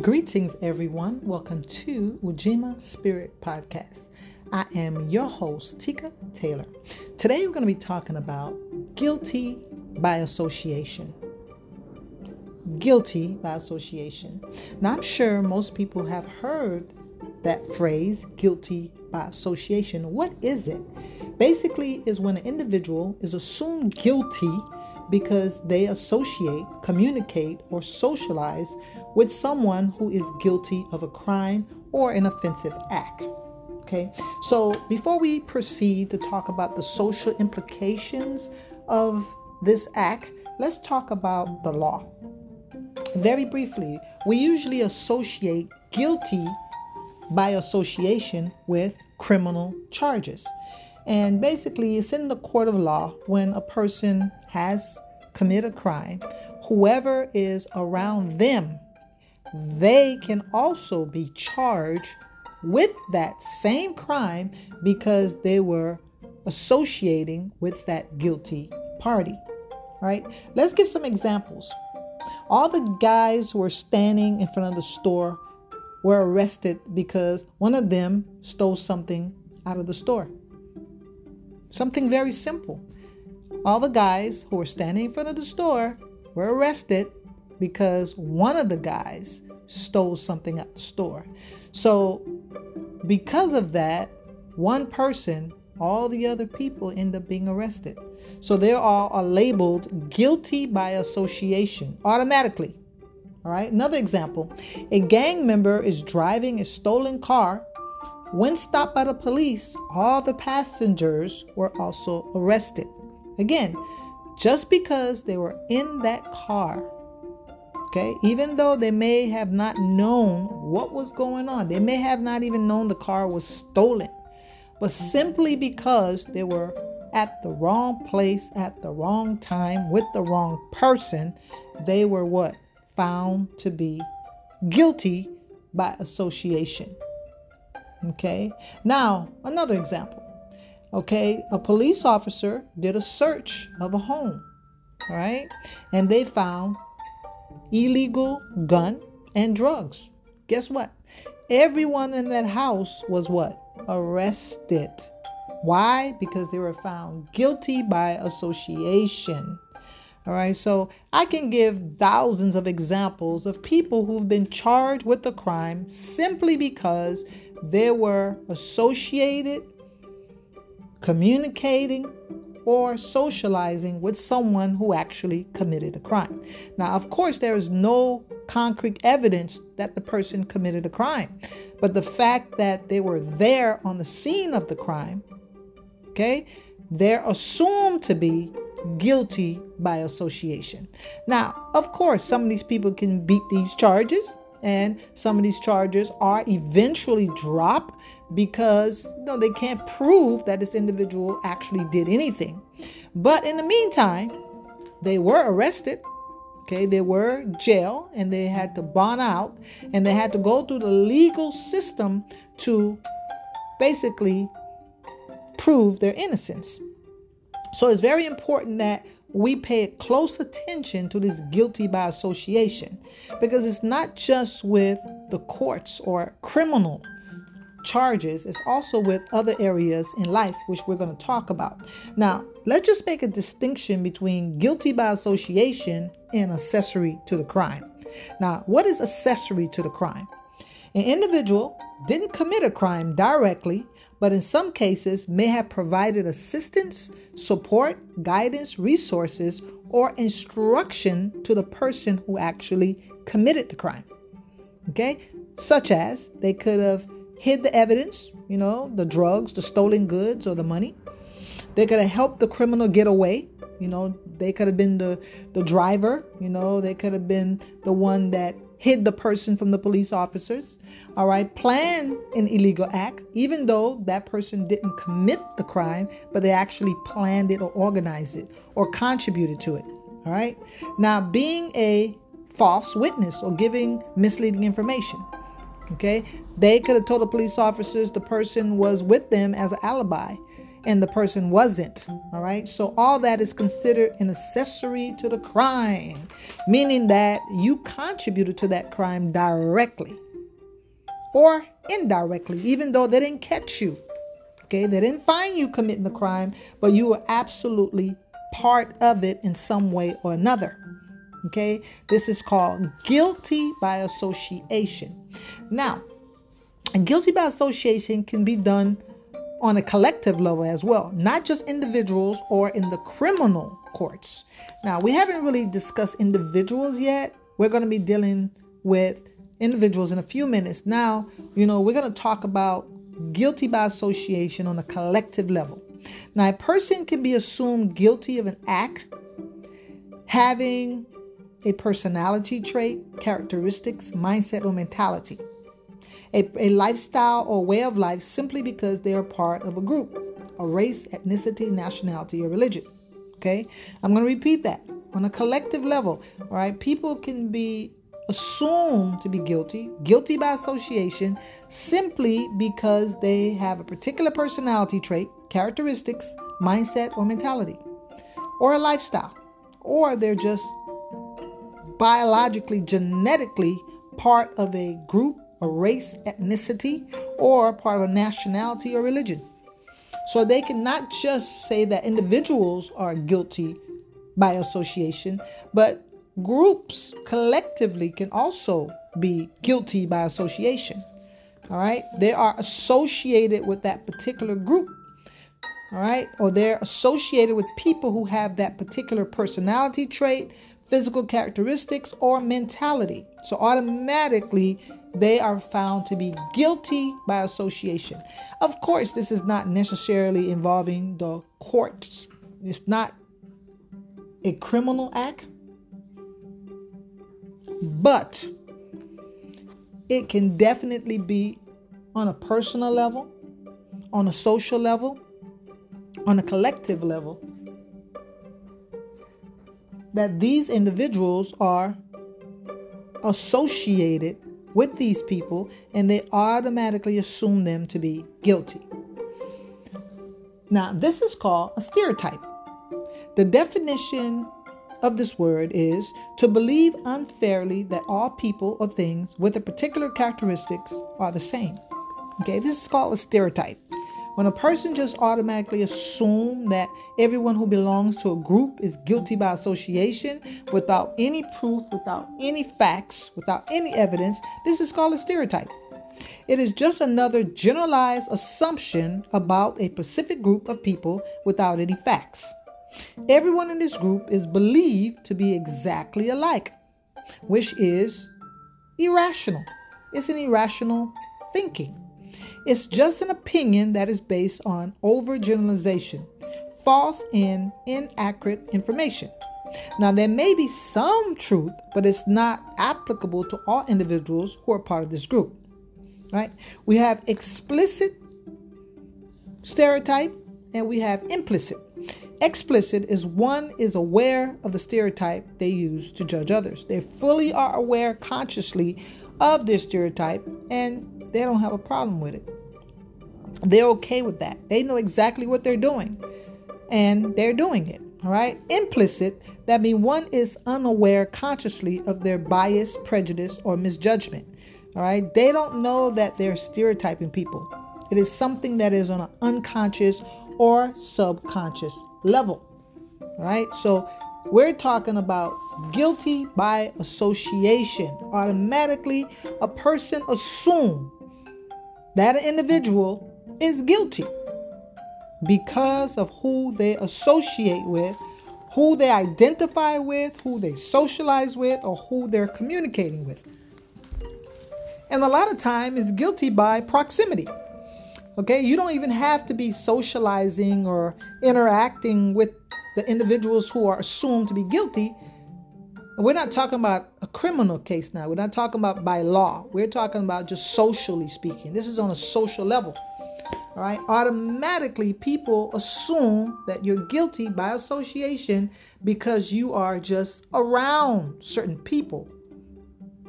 Greetings, everyone. Welcome to Ujima Spirit Podcast. I am your host, Tika Taylor. Today, we're going to be talking about guilty by association. Guilty by association. Now, I'm sure most people have heard that phrase, guilty by association. What is it? Basically, is when an individual is assumed guilty because they associate, communicate, or socialize with someone who is guilty of a crime or an offensive act. Okay, so before we proceed to talk about the social implications of this act, let's talk about the law. Very briefly, we usually associate guilty by association with criminal charges. And basically, it's in the court of law when a person has committed a crime, whoever is around them, they can also be charged with that same crime because they were associating with that guilty party. Right, let's give some examples. All the guys who were standing in front of the store were arrested because one of them stole something out of the store. Something very simple. All the guys who were standing in front of the store were arrested because one of the guys stole something at the store. So, because of that, one person, all the other people end up being arrested. So they all are labeled guilty by association automatically. All right, another example a gang member is driving a stolen car when stopped by the police, all the passengers were also arrested. Again, just because they were in that car, okay, even though they may have not known what was going on, they may have not even known the car was stolen, but simply because they were at the wrong place at the wrong time with the wrong person, they were what? Found to be guilty by association. Okay. Now, another example. Okay. A police officer did a search of a home. right? And they found illegal gun and drugs. Guess what? Everyone in that house was what? Arrested. Why? Because they were found guilty by association. All right, so I can give thousands of examples of people who've been charged with a crime simply because they were associated, communicating, or socializing with someone who actually committed a crime. Now, of course, there is no concrete evidence that the person committed a crime, but the fact that they were there on the scene of the crime, okay, they're assumed to be guilty by association. Now, of course, some of these people can beat these charges, and some of these charges are eventually dropped because you know, they can't prove that this individual actually did anything. But in the meantime, they were arrested. Okay, they were jail and they had to bond out and they had to go through the legal system to basically prove their innocence. So it's very important that we pay close attention to this guilty by association because it's not just with the courts or criminal charges, it's also with other areas in life, which we're going to talk about. Now, let's just make a distinction between guilty by association and accessory to the crime. Now, what is accessory to the crime? An individual didn't commit a crime directly, but in some cases may have provided assistance, support, guidance, resources, or instruction to the person who actually committed the crime. Okay? Such as they could have hid the evidence, you know, the drugs, the stolen goods, or the money. They could have helped the criminal get away. You know, they could have been the, the driver, you know, they could have been the one that hid the person from the police officers, all right, plan an illegal act, even though that person didn't commit the crime, but they actually planned it or organized it or contributed to it, all right. Now, being a false witness or giving misleading information, okay, they could have told the police officers the person was with them as an alibi. and the person wasn't. All right. So all that is considered an accessory to the crime, meaning that you contributed to that crime directly or indirectly, even though they didn't catch you. Okay. They didn't find you committing the crime, but you were absolutely part of it in some way or another. Okay. This is called guilty by association. Now, guilty by association can be done on a collective level as well, not just individuals or in the criminal courts. Now, we haven't really discussed individuals yet. We're going to be dealing with individuals in a few minutes. Now, you know, we're going to talk about guilty by association on a collective level. Now, a person can be assumed guilty of an act having a personality trait, characteristics, mindset, or mentality a, a lifestyle or way of life simply because they are part of a group, a race, ethnicity, nationality, or religion. Okay? I'm going to repeat that. On a collective level, all right, people can be assumed to be guilty, guilty by association, simply because they have a particular personality trait, characteristics, mindset, or mentality, or a lifestyle, or they're just biologically, genetically part of a group a race, ethnicity, or part of a nationality or religion. So they can not just say that individuals are guilty by association, but groups collectively can also be guilty by association. All right? They are associated with that particular group. All right? Or they're associated with people who have that particular personality trait, physical characteristics, or mentality. So automatically they are found to be guilty by association. Of course, this is not necessarily involving the courts, it's not a criminal act, but it can definitely be on a personal level, on a social level, on a collective level. That these individuals are associated with these people and they automatically assume them to be guilty. Now, this is called a stereotype. The definition of this word is to believe unfairly that all people or things with a particular characteristics are the same. Okay, this is called a stereotype. When a person just automatically assume that everyone who belongs to a group is guilty by association without any proof, without any facts, without any evidence, this is called a stereotype. It is just another generalized assumption about a specific group of people without any facts. Everyone in this group is believed to be exactly alike, which is irrational. It's an irrational thinking. It's just an opinion that is based on overgeneralization, false and inaccurate information. Now, there may be some truth, but it's not applicable to all individuals who are part of this group. Right? We have explicit stereotype and we have implicit. Explicit is one is aware of the stereotype they use to judge others. They fully are aware consciously of their stereotype and they don't have a problem with it. They're okay with that. They know exactly what they're doing and they're doing it. All right. Implicit, that means one is unaware consciously of their bias, prejudice, or misjudgment. All right. They don't know that they're stereotyping people. It is something that is on an unconscious or subconscious level. All right. So we're talking about guilty by association. Automatically, a person assumes that individual is guilty because of who they associate with, who they identify with, who they socialize with, or who they're communicating with. And a lot of time is guilty by proximity. Okay, you don't even have to be socializing or interacting with the individuals who are assumed to be guilty. We're not talking about a criminal case now. We're not talking about by law. We're talking about just socially speaking. This is on a social level. All right, automatically people assume that you're guilty by association because you are just around certain people.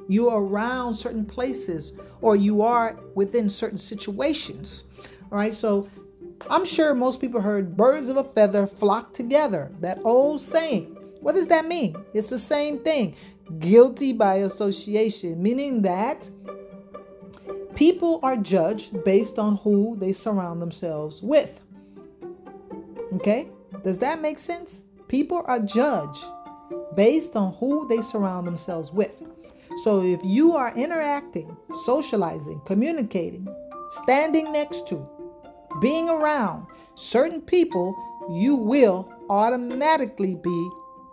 You are around certain places or you are within certain situations. All right, so I'm sure most people heard birds of a feather flock together. That old saying. What does that mean? It's the same thing. Guilty by association, meaning that people are judged based on who they surround themselves with. Okay? Does that make sense? People are judged based on who they surround themselves with. So if you are interacting, socializing, communicating, standing next to, being around certain people, you will automatically be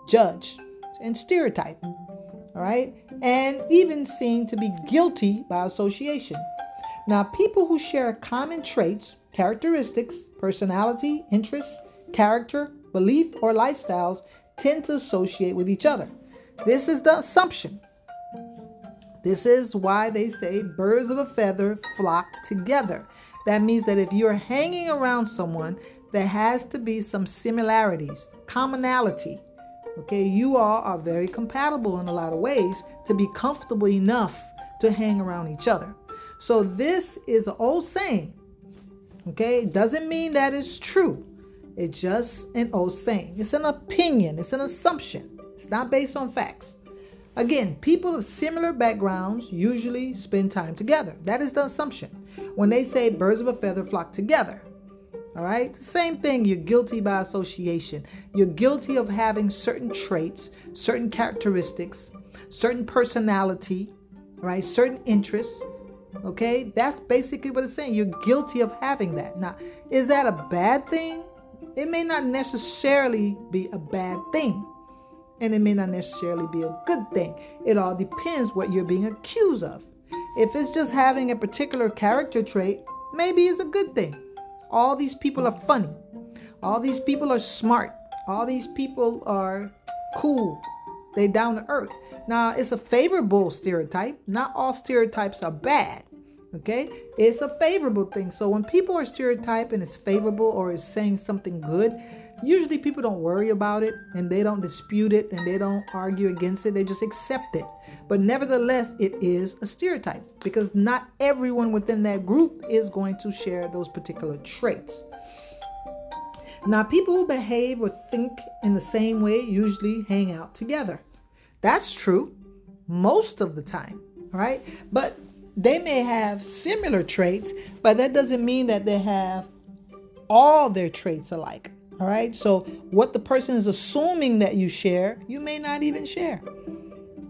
judged and stereotyped. All right? And even seen to be guilty by association. Now, people who share common traits, characteristics, personality, interests, character, belief, or lifestyles tend to associate with each other. This is the assumption. This is why they say birds of a feather flock together. That means that if you're hanging around someone, there has to be some similarities, commonality. Okay, you all are very compatible in a lot of ways to be comfortable enough to hang around each other. So, this is an old saying. Okay, it doesn't mean that it's true. It's just an old saying. It's an opinion, it's an assumption. It's not based on facts. Again, people of similar backgrounds usually spend time together. That is the assumption. When they say birds of a feather flock together, all right, same thing, you're guilty by association. You're guilty of having certain traits, certain characteristics, certain personality, right, certain interests. Okay, that's basically what it's saying. You're guilty of having that. Now, is that a bad thing? It may not necessarily be a bad thing and it may not necessarily be a good thing. It all depends what you're being accused of. If it's just having a particular character trait, maybe it's a good thing. All these people are funny. All these people are smart. All these people are cool. They're down to earth. Now, it's a favorable stereotype. Not all stereotypes are bad. Okay? It's a favorable thing. So when people are stereotyping it's favorable or is saying something good, usually people don't worry about it and they don't dispute it and they don't argue against it. They just accept it. But nevertheless, it is a stereotype because not everyone within that group is going to share those particular traits. Now, people who behave or think in the same way usually hang out together. That's true most of the time, right? But they may have similar traits, but that doesn't mean that they have all their traits alike. All right. So, what the person is assuming that you share, you may not even share.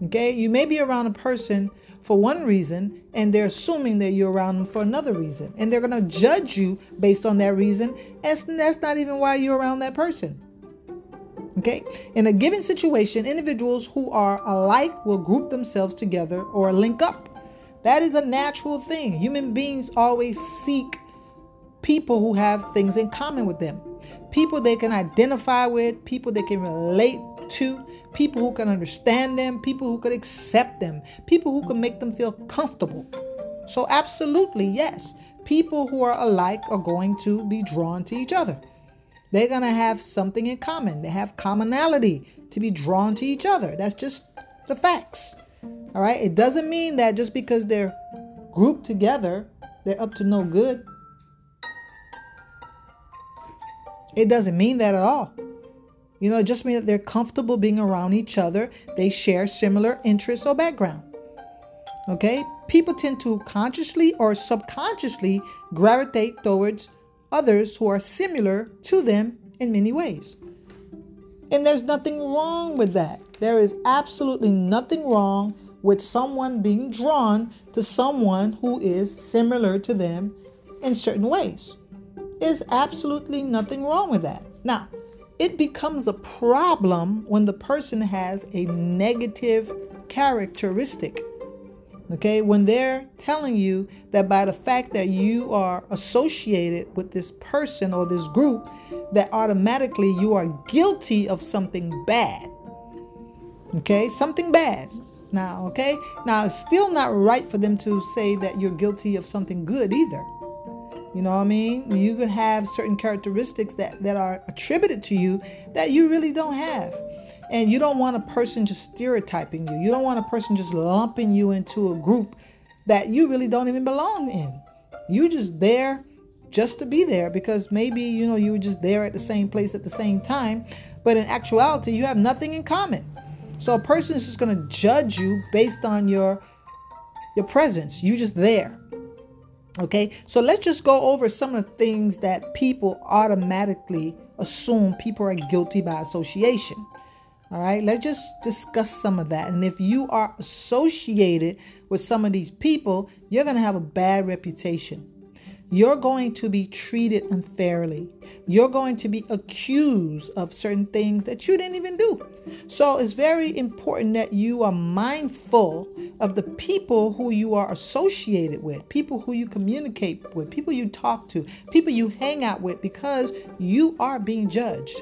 Okay. You may be around a person for one reason, and they're assuming that you're around them for another reason. And they're going to judge you based on that reason. And that's not even why you're around that person. Okay. In a given situation, individuals who are alike will group themselves together or link up. That is a natural thing. Human beings always seek people who have things in common with them people they can identify with, people they can relate to, people who can understand them, people who can accept them, people who can make them feel comfortable. So, absolutely, yes, people who are alike are going to be drawn to each other. They're going to have something in common, they have commonality to be drawn to each other. That's just the facts. All right, it doesn't mean that just because they're grouped together, they're up to no good. It doesn't mean that at all. You know, it just means that they're comfortable being around each other. They share similar interests or background. Okay? People tend to consciously or subconsciously gravitate towards others who are similar to them in many ways. And there's nothing wrong with that. There is absolutely nothing wrong with someone being drawn to someone who is similar to them in certain ways. There's absolutely nothing wrong with that. Now, it becomes a problem when the person has a negative characteristic. Okay, when they're telling you that by the fact that you are associated with this person or this group, that automatically you are guilty of something bad. Okay, something bad. Now, okay, now it's still not right for them to say that you're guilty of something good either. You know what I mean? You can have certain characteristics that, that are attributed to you that you really don't have. And you don't want a person just stereotyping you. You don't want a person just lumping you into a group that you really don't even belong in. You're just there just to be there because maybe you know you were just there at the same place at the same time, but in actuality you have nothing in common. So a person is just going to judge you based on your your presence. You're just there. Okay? So let's just go over some of the things that people automatically assume people are guilty by association. All right, let's just discuss some of that. And if you are associated with some of these people, you're going to have a bad reputation. You're going to be treated unfairly. You're going to be accused of certain things that you didn't even do. So it's very important that you are mindful of the people who you are associated with, people who you communicate with, people you talk to, people you hang out with, because you are being judged.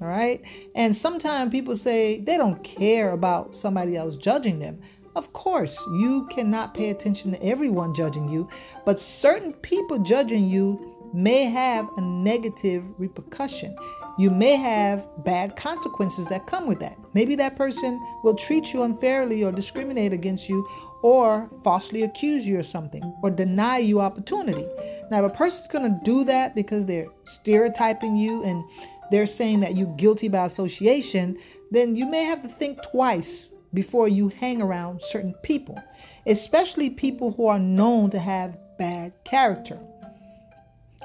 All right. And sometimes people say they don't care about somebody else judging them. Of course, you cannot pay attention to everyone judging you, but certain people judging you may have a negative repercussion. You may have bad consequences that come with that. Maybe that person will treat you unfairly or discriminate against you or falsely accuse you of something or deny you opportunity. Now, if a person's going to do that because they're stereotyping you and they're saying that you're guilty by association, then you may have to think twice before you hang around certain people, especially people who are known to have bad character.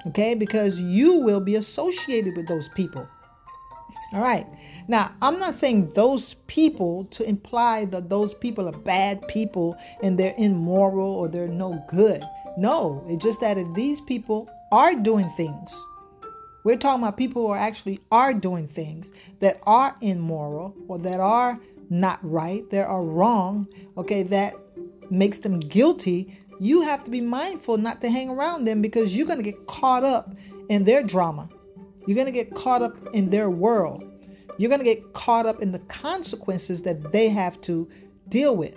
Okay, because you will be associated with those people. All right. Now, I'm not saying those people to imply that those people are bad people and they're immoral or they're no good. No, it's just that if these people are doing things we're talking about people who are actually are doing things that are immoral or that are not right, that are wrong, okay, that makes them guilty. You have to be mindful not to hang around them because you're going to get caught up in their drama. You're going to get caught up in their world. You're going to get caught up in the consequences that they have to deal with.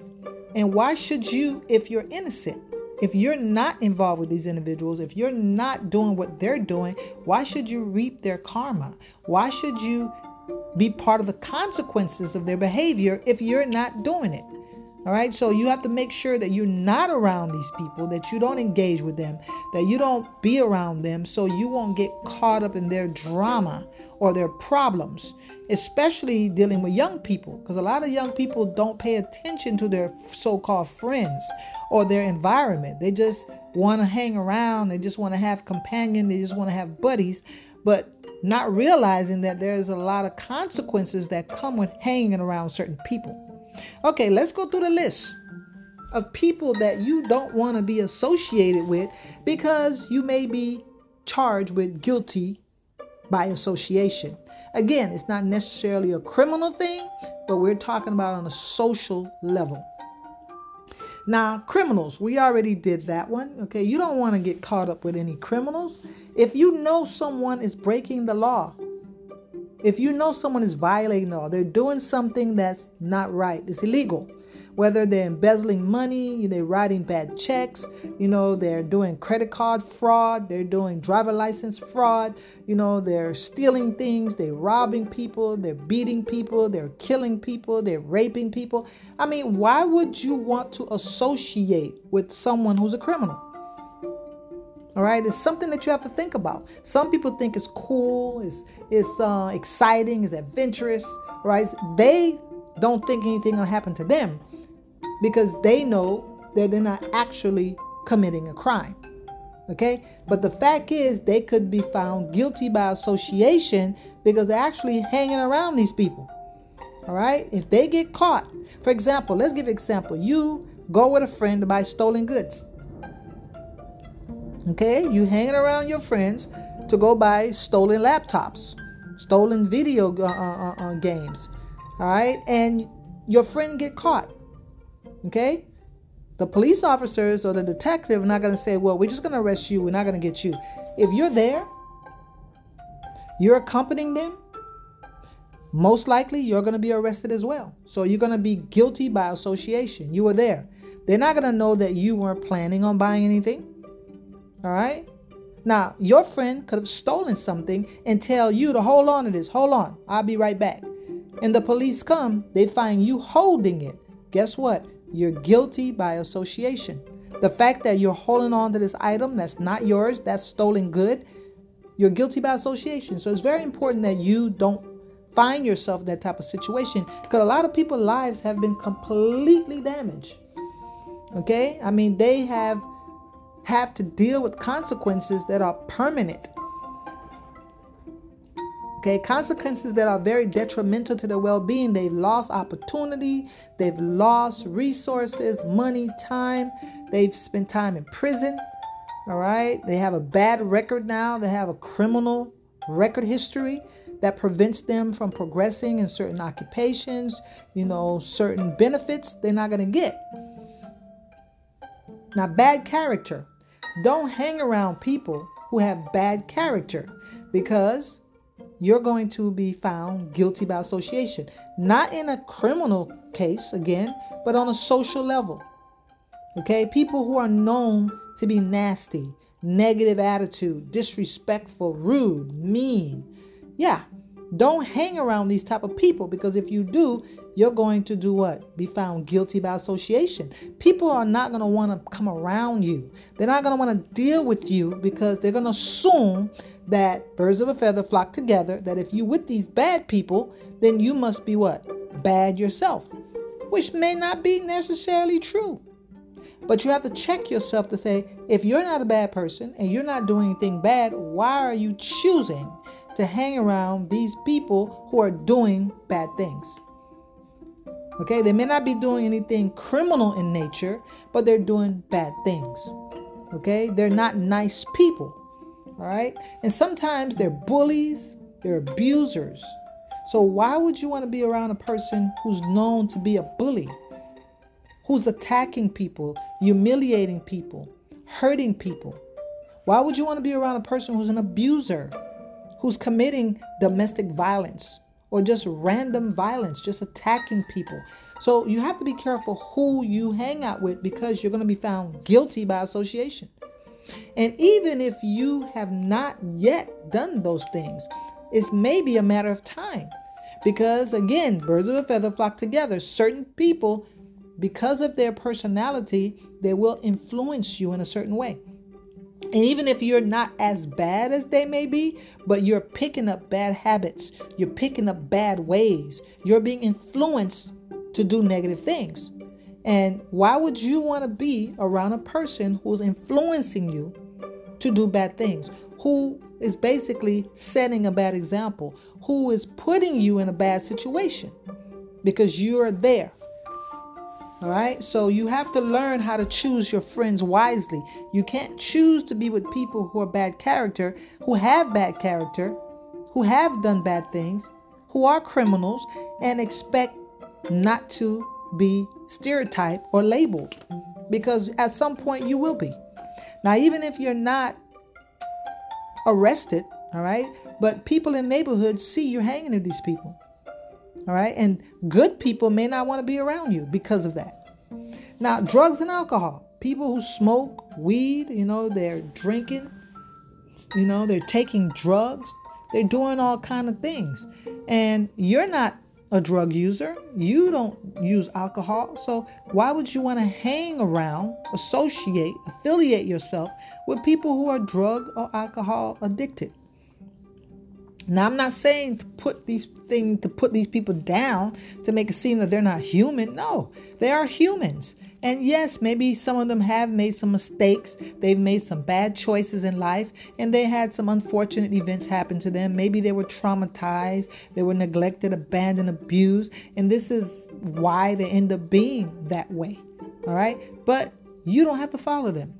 And why should you if you're innocent? If you're not involved with these individuals, if you're not doing what they're doing, why should you reap their karma? Why should you be part of the consequences of their behavior if you're not doing it? All right, so you have to make sure that you're not around these people, that you don't engage with them, that you don't be around them so you won't get caught up in their drama or their problems, especially dealing with young people, because a lot of young people don't pay attention to their so called friends or their environment. They just want to hang around, they just want to have companion, they just want to have buddies, but not realizing that there's a lot of consequences that come with hanging around certain people. Okay, let's go through the list of people that you don't want to be associated with because you may be charged with guilty by association. Again, it's not necessarily a criminal thing, but we're talking about on a social level. Now, criminals, we already did that one. Okay, you don't want to get caught up with any criminals. If you know someone is breaking the law, if you know someone is violating the law, they're doing something that's not right, it's illegal whether they're embezzling money, they're writing bad checks, you know, they're doing credit card fraud, they're doing driver license fraud, you know, they're stealing things, they're robbing people, they're beating people, they're killing people, they're raping people. I mean, why would you want to associate with someone who's a criminal? All right, it's something that you have to think about. Some people think it's cool, it's it's uh, exciting, it's adventurous, right? They don't think anything will happen to them because they know that they're not actually committing a crime. Okay? But the fact is, they could be found guilty by association because they're actually hanging around these people. All right? If they get caught, for example, let's give an example. You go with a friend to buy stolen goods. Okay? You hanging around your friends to go buy stolen laptops, stolen video uh, uh, uh, uh games. All right? And your friend get caught. Okay? The police officers or the detective are not going to say, well, we're just going to arrest you. We're not going to get you. If you're there, you're accompanying them, most likely you're going to be arrested as well. So you're going to be guilty by association. You were there. They're not going to know that you weren't planning on buying anything. All right? Now, your friend could have stolen something and tell you to hold on to this. Hold on. I'll be right back. And the police come, they find you holding it. Guess what? You're guilty by association. The fact that you're holding on to this item that's not yours, that's stolen good, you're guilty by association. So it's very important that you don't find yourself in that type of situation because a lot of people's lives have been completely damaged. Okay? I mean, they have have to deal with consequences that are permanent. Okay, consequences that are very detrimental to their well being. They've lost opportunity, they've lost resources, money, time, they've spent time in prison. All right, they have a bad record now, they have a criminal record history that prevents them from progressing in certain occupations, you know, certain benefits they're not going to get. Now, bad character. Don't hang around people who have bad character because you're going to be found guilty by association. Not in a criminal case, again, but on a social level. Okay? People who are known to be nasty, negative attitude, disrespectful, rude, mean. Yeah, don't hang around these type of people because if you do, you're going to do what? Be found guilty by association. People are not going to want to come around you. They're not going to want to deal with you because they're going to assume that birds of a feather flock together, that if you're with these bad people, then you must be what? Bad yourself, which may not be necessarily true. But you have to check yourself to say, if you're not a bad person and you're not doing anything bad, why are you choosing to hang around these people who are doing bad things? Okay, they may not be doing anything criminal in nature, but they're doing bad things. Okay, they're not nice people. All right, and sometimes they're bullies, they're abusers. So, why would you want to be around a person who's known to be a bully, who's attacking people, humiliating people, hurting people? Why would you want to be around a person who's an abuser, who's committing domestic violence, or just random violence, just attacking people. So you have to be careful who you hang out with because you're going to be found guilty by association. And even if you have not yet done those things, it's maybe a matter of time. Because again, birds of a feather flock together. Certain people, because of their personality, they will influence you in a certain way. And even if you're not as bad as they may be, but you're picking up bad habits, you're picking up bad ways, you're being influenced to do negative things. And why would you want to be around a person who's influencing you to do bad things? Who is basically setting a bad example? Who is putting you in a bad situation because you're there? All right. So you have to learn how to choose your friends wisely. You can't choose to be with people who are bad character, who have bad character, who have done bad things, who are criminals, and expect not to be stereotyped or labeled because at some point you will be. Now, even if you're not arrested, all right, but people in neighborhoods see you hanging with these people. All right. And good people may not want to be around you because of that. Now, drugs and alcohol. People who smoke weed, you know, they're drinking, you know, they're taking drugs, they're doing all kind of things. And you're not a drug user. You don't use alcohol. So why would you want to hang around, associate, affiliate yourself with people who are drug or alcohol addicted? Now, I'm not saying to put these things to put these people down to make it seem that they're not human. No, they are humans. And yes, maybe some of them have made some mistakes. They've made some bad choices in life and they had some unfortunate events happen to them. Maybe they were traumatized, they were neglected, abandoned, abused, and this is why they end up being that way. All right? But you don't have to follow them.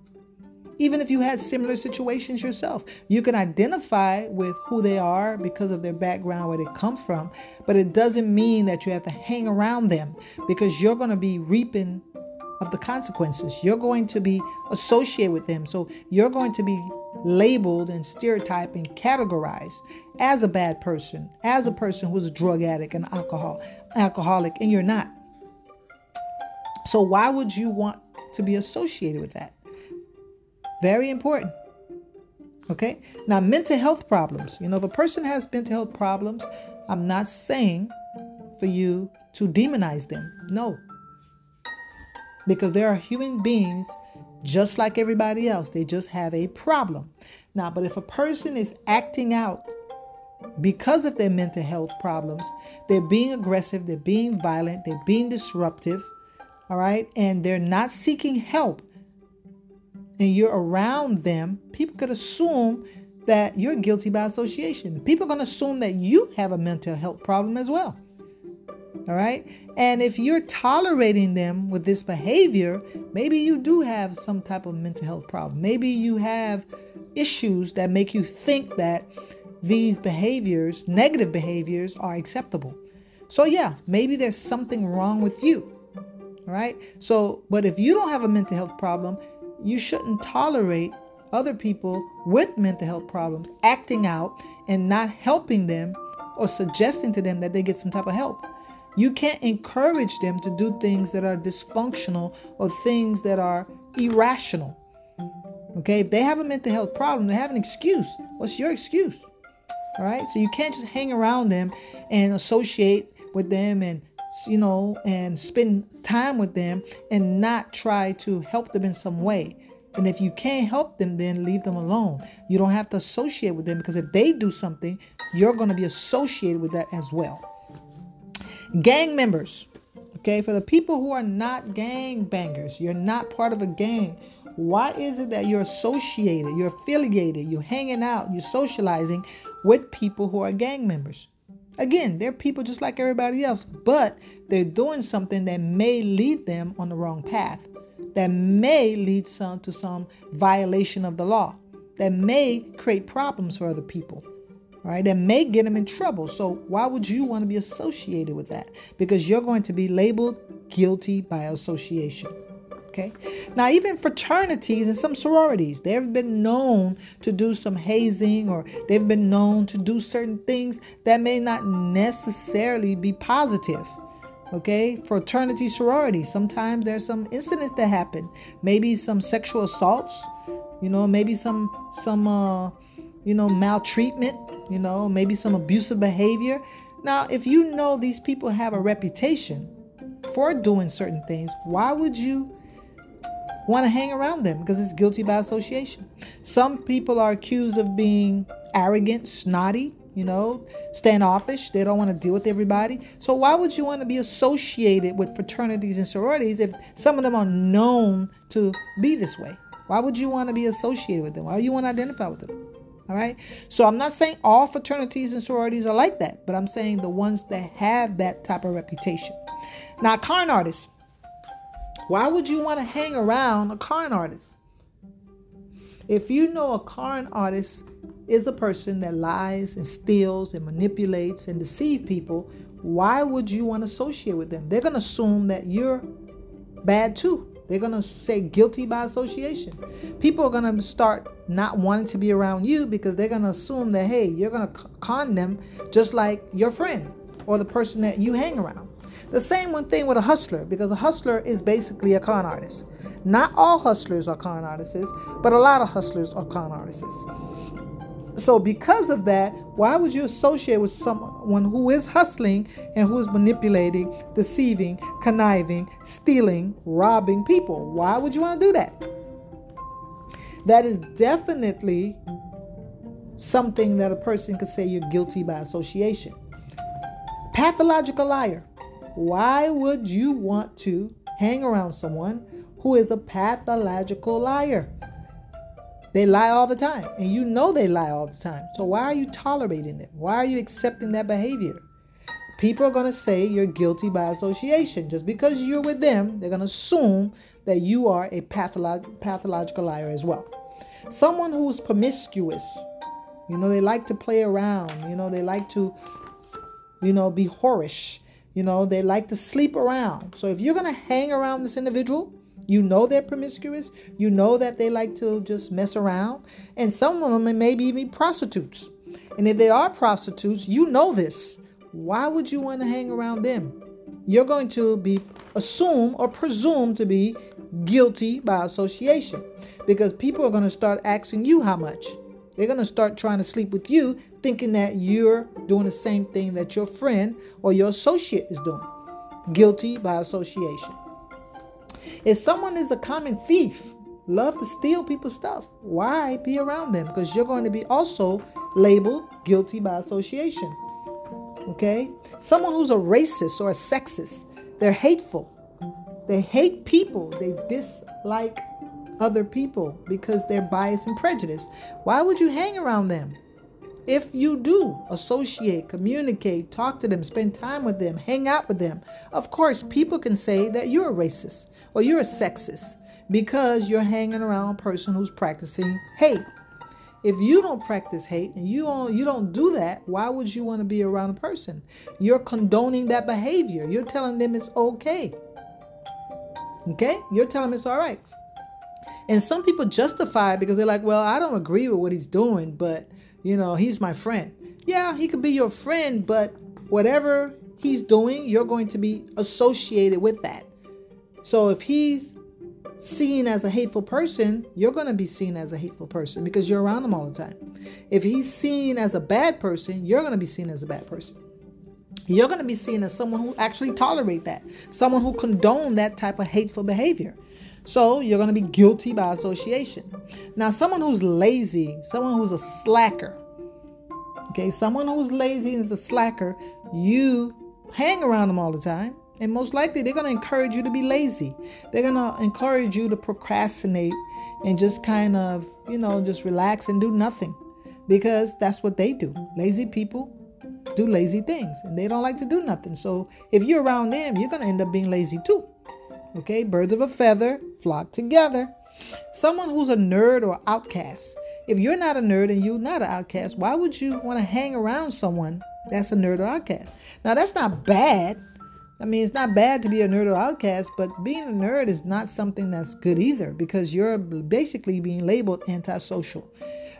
Even if you had similar situations yourself, you can identify with who they are because of their background, where they come from, but it doesn't mean that you have to hang around them because you're going to be reaping of the consequences. You're going to be associated with them. So you're going to be labeled and stereotyped and categorized as a bad person, as a person who's a drug addict and alcohol alcoholic, and you're not. So why would you want to be associated with that? Very important. Okay? Now, mental health problems. You know, if a person has mental health problems, I'm not saying for you to demonize them. No. Because there are human beings just like everybody else. They just have a problem. Now, but if a person is acting out because of their mental health problems, they're being aggressive, they're being violent, they're being disruptive, all right, and they're not seeking help, and you're around them, people could assume that you're guilty by association. People are going to assume that you have a mental health problem as well. All right. And if you're tolerating them with this behavior, maybe you do have some type of mental health problem. Maybe you have issues that make you think that these behaviors, negative behaviors, are acceptable. So, yeah, maybe there's something wrong with you. All right. So, but if you don't have a mental health problem, you shouldn't tolerate other people with mental health problems acting out and not helping them or suggesting to them that they get some type of help. You can't encourage them to do things that are dysfunctional or things that are irrational. Okay, if they have a mental health problem, they have an excuse. What's your excuse? All right, so you can't just hang around them and associate with them and you know and spend time with them and not try to help them in some way. And if you can't help them, then leave them alone. You don't have to associate with them because if they do something, you're going to be associated with that as well. Gang members, okay, for the people who are not gang bangers, you're not part of a gang. Why is it that you're associated, you're affiliated, you're hanging out, you're socializing with people who are gang members? Again, they're people just like everybody else, but they're doing something that may lead them on the wrong path, that may lead some to some violation of the law, that may create problems for other people right? That may get them in trouble. So why would you want to be associated with that? Because you're going to be labeled guilty by association. Okay. Now, even fraternities and some sororities, they've been known to do some hazing or they've been known to do certain things that may not necessarily be positive. Okay, fraternity sorority. Sometimes there's some incidents that happen. Maybe some sexual assaults. You know, maybe some some uh, you know maltreatment you know, maybe some abusive behavior. Now, if you know these people have a reputation for doing certain things, why would you want to hang around them? Because it's guilty by association. Some people are accused of being arrogant, snotty, you know, standoffish. They don't want to deal with everybody. So, why would you want to be associated with fraternities and sororities if some of them are known to be this way? Why would you want to be associated with them? Why do you want to identify with them? All right. So I'm not saying all fraternities and sororities are like that, but I'm saying the ones that have that type of reputation. Now, con artists. Why would you want to hang around a con artist? If you know a con artist is a person that lies and steals and manipulates and deceives people, why would you want to associate with them? They're going to assume that you're bad too. They're going to say guilty by association. People are going to start not wanting to be around you because they're going to assume that, hey, you're going to con them just like your friend or the person that you hang around. The same one thing with a hustler because a hustler is basically a con artist. Not all hustlers are con artists, but a lot of hustlers are con artists. So, because of that, why would you associate with someone who is hustling and who is manipulating, deceiving, conniving, stealing, robbing people? Why would you want to do that? That is definitely something that a person could say you're guilty by association. Pathological liar. Why would you want to hang around someone who is a pathological liar? They lie all the time, and you know they lie all the time. So why are you tolerating them? Why are you accepting that behavior? People are going to say you're guilty by association. Just because you're with them, they're going to assume that you are a patholog- pathological liar as well. Someone who's promiscuous, you know, they like to play around, you know, they like to, you know, be whorish, you know, they like to sleep around. So if you're going to hang around this individual, you know they're promiscuous. You know that they like to just mess around. And some of them may be even prostitutes. And if they are prostitutes, you know this. Why would you want to hang around them? You're going to be assumed or presumed to be guilty by association because people are going to start asking you how much. They're going to start trying to sleep with you, thinking that you're doing the same thing that your friend or your associate is doing. Guilty by association. If someone is a common thief, love to steal people's stuff. Why be around them? Because you're going to be also labeled guilty by association. Okay? Someone who's a racist or a sexist, they're hateful. They hate people. They dislike other people because they're biased and prejudiced. Why would you hang around them? If you do associate, communicate, talk to them, spend time with them, hang out with them, of course, people can say that you're a racist or you're a sexist because you're hanging around a person who's practicing hate. If you don't practice hate and you don't you don't do that, why would you want to be around a person? You're condoning that behavior. You're telling them it's okay. Okay? You're telling them it's all right. And some people justify it because they're like, well, I don't agree with what he's doing, but, you know, he's my friend. Yeah, he could be your friend, but whatever he's doing, you're going to be associated with that. So if he's seen as a hateful person, you're going to be seen as a hateful person because you're around him all the time. If he's seen as a bad person, you're going to be seen as a bad person. You're going to be seen as someone who actually tolerate that, someone who condone that type of hateful behavior. So you're going to be guilty by association. Now, someone who's lazy, someone who's a slacker, okay, someone who's lazy and is a slacker, you hang around them all the time. And most likely, they're going to encourage you to be lazy. They're going to encourage you to procrastinate and just kind of, you know, just relax and do nothing because that's what they do. Lazy people do lazy things and they don't like to do nothing. So if you're around them, you're going to end up being lazy too. Okay, birds of a feather flock together. Someone who's a nerd or outcast. If you're not a nerd and you're not an outcast, why would you want to hang around someone that's a nerd or outcast? Now, that's not bad. I mean, it's not bad to be a nerd or outcast, but being a nerd is not something that's good either because you're basically being labeled antisocial.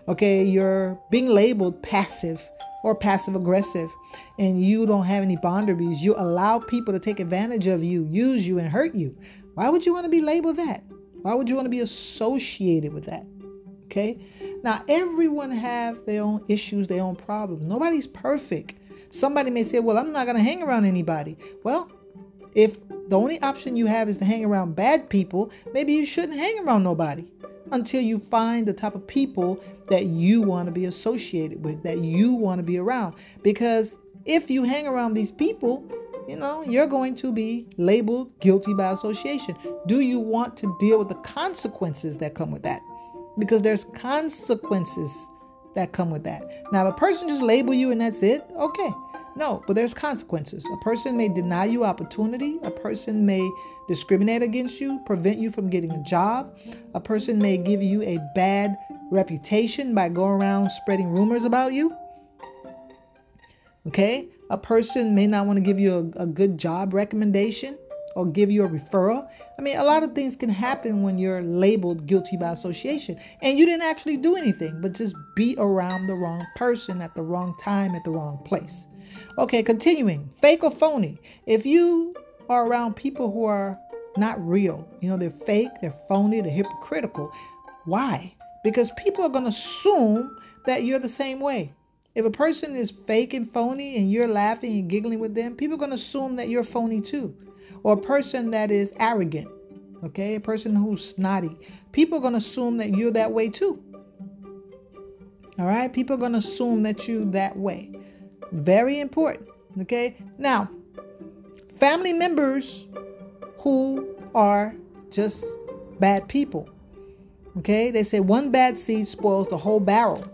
Okay, you're being labeled passive or passive aggressive and you don't have any boundaries, you allow people to take advantage of you, use you, and hurt you. Why would you want to be labeled that? Why would you want to be associated with that? Okay? Now, everyone have their own issues, their own problems. Nobody's perfect. Somebody may say, well, I'm not going to hang around anybody. Well, if the only option you have is to hang around bad people, maybe you shouldn't hang around nobody until you find the type of people that you want to be associated with, that you want to be around. Because if you hang around these people, you know, you're going to be labeled guilty by association. Do you want to deal with the consequences that come with that? Because there's consequences that come with that. Now, if a person just label you and that's it, okay. No, but there's consequences. A person may deny you opportunity. A person may discriminate against you, prevent you from getting a job. A person may give you a bad reputation by going around spreading rumors about you. Okay? A person may not want to give you a, a good job recommendation or give you a referral. I mean, a lot of things can happen when you're labeled guilty by association and you didn't actually do anything, but just be around the wrong person at the wrong time at the wrong place. Okay, continuing. Fake or phony. If you are around people who are not real, you know, they're fake, they're phony, they're hypocritical. Why? Because people are going to assume that you're the same way. If a person is fake and phony and you're laughing and giggling with them, people are going to assume that you're phony too. Or a person that is arrogant, okay, a person who's snotty, people are going to assume that you're that way too. All right, people are going to assume that you're that way. Very important. Okay. Now, family members who are just bad people. Okay. They say one bad seed spoils the whole barrel.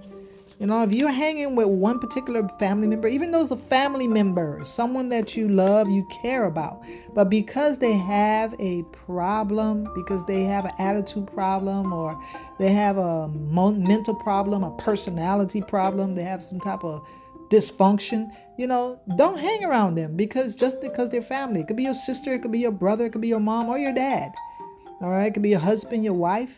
You know, if you're hanging with one particular family member, even though it's a family member, someone that you love, you care about, but because they have a problem, because they have an attitude problem, or they have a mental problem, a personality problem, they have some type of dysfunction, you know, don't hang around them because just because they're family. It could be your sister, it could be your brother, it could be your mom or your dad. All right, it could be your husband, your wife,